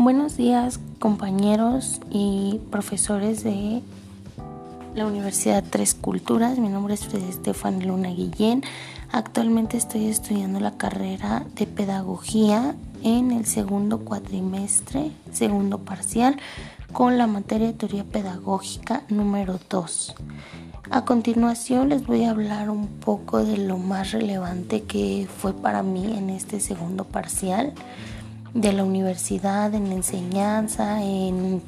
Buenos días compañeros y profesores de la Universidad Tres Culturas. Mi nombre es Estefan Luna Guillén. Actualmente estoy estudiando la carrera de Pedagogía en el segundo cuatrimestre, segundo parcial, con la materia de Teoría Pedagógica número 2. A continuación les voy a hablar un poco de lo más relevante que fue para mí en este segundo parcial de la universidad, en enseñanza, en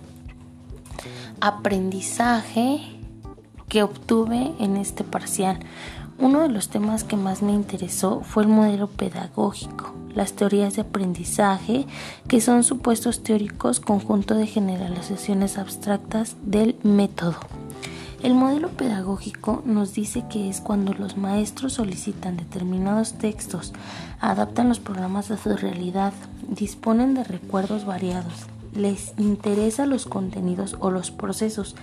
aprendizaje que obtuve en este parcial. Uno de los temas que más me interesó fue el modelo pedagógico, las teorías de aprendizaje, que son supuestos teóricos conjunto de generalizaciones abstractas del método. El modelo pedagógico nos dice que es cuando los maestros solicitan determinados textos, adaptan los programas a su realidad, disponen de recuerdos variados, les interesa los contenidos o los procesos,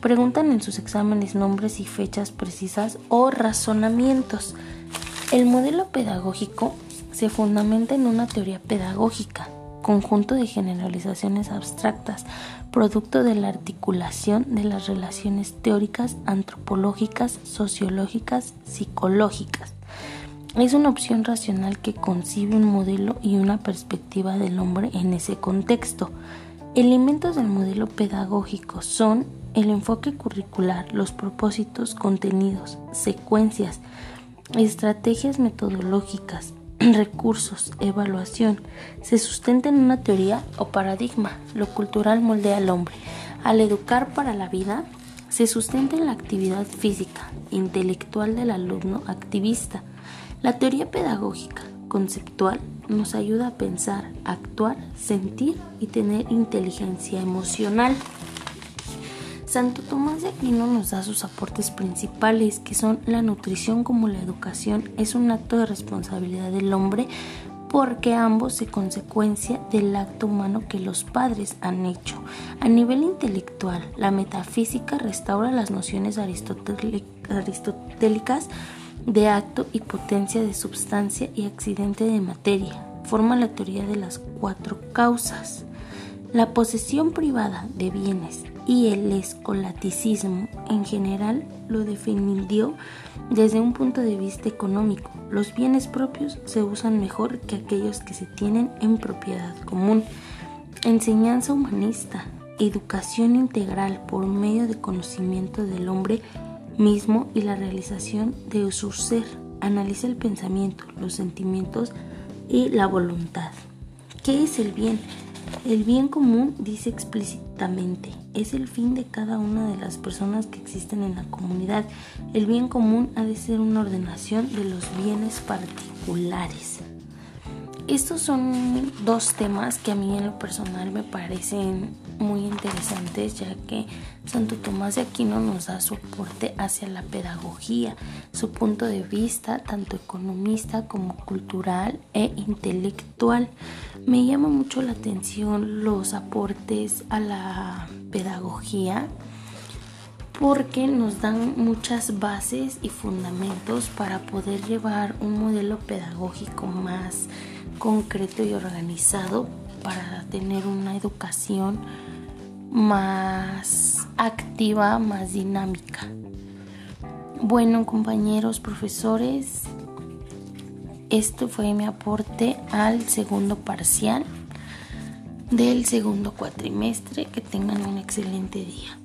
preguntan en sus exámenes nombres y fechas precisas o razonamientos. El modelo pedagógico se fundamenta en una teoría pedagógica, conjunto de generalizaciones abstractas, producto de la articulación de las relaciones teóricas, antropológicas, sociológicas, psicológicas. Es una opción racional que concibe un modelo y una perspectiva del hombre en ese contexto. Elementos del modelo pedagógico son el enfoque curricular, los propósitos, contenidos, secuencias, estrategias metodológicas, recursos, evaluación, se sustenta en una teoría o paradigma. Lo cultural moldea al hombre. Al educar para la vida, se sustenta en la actividad física, intelectual del alumno activista. La teoría pedagógica, conceptual, nos ayuda a pensar, actuar, sentir y tener inteligencia emocional. Santo Tomás de Aquino nos da sus aportes principales, que son la nutrición como la educación, es un acto de responsabilidad del hombre porque ambos se consecuencia del acto humano que los padres han hecho. A nivel intelectual, la metafísica restaura las nociones aristotélicas de acto y potencia de substancia y accidente de materia. Forma la teoría de las cuatro causas. La posesión privada de bienes y el escolaticismo en general lo defendió desde un punto de vista económico. Los bienes propios se usan mejor que aquellos que se tienen en propiedad común. Enseñanza humanista, educación integral por medio de conocimiento del hombre mismo y la realización de su ser. Analiza el pensamiento, los sentimientos y la voluntad. ¿Qué es el bien? El bien común dice explícitamente, es el fin de cada una de las personas que existen en la comunidad. El bien común ha de ser una ordenación de los bienes particulares. Estos son dos temas que a mí en lo personal me parecen muy interesantes ya que Santo Tomás de Aquino nos da su aporte hacia la pedagogía, su punto de vista tanto economista como cultural e intelectual. Me llama mucho la atención los aportes a la pedagogía porque nos dan muchas bases y fundamentos para poder llevar un modelo pedagógico más concreto y organizado para tener una educación más activa, más dinámica. Bueno, compañeros, profesores, esto fue mi aporte al segundo parcial del segundo cuatrimestre. Que tengan un excelente día.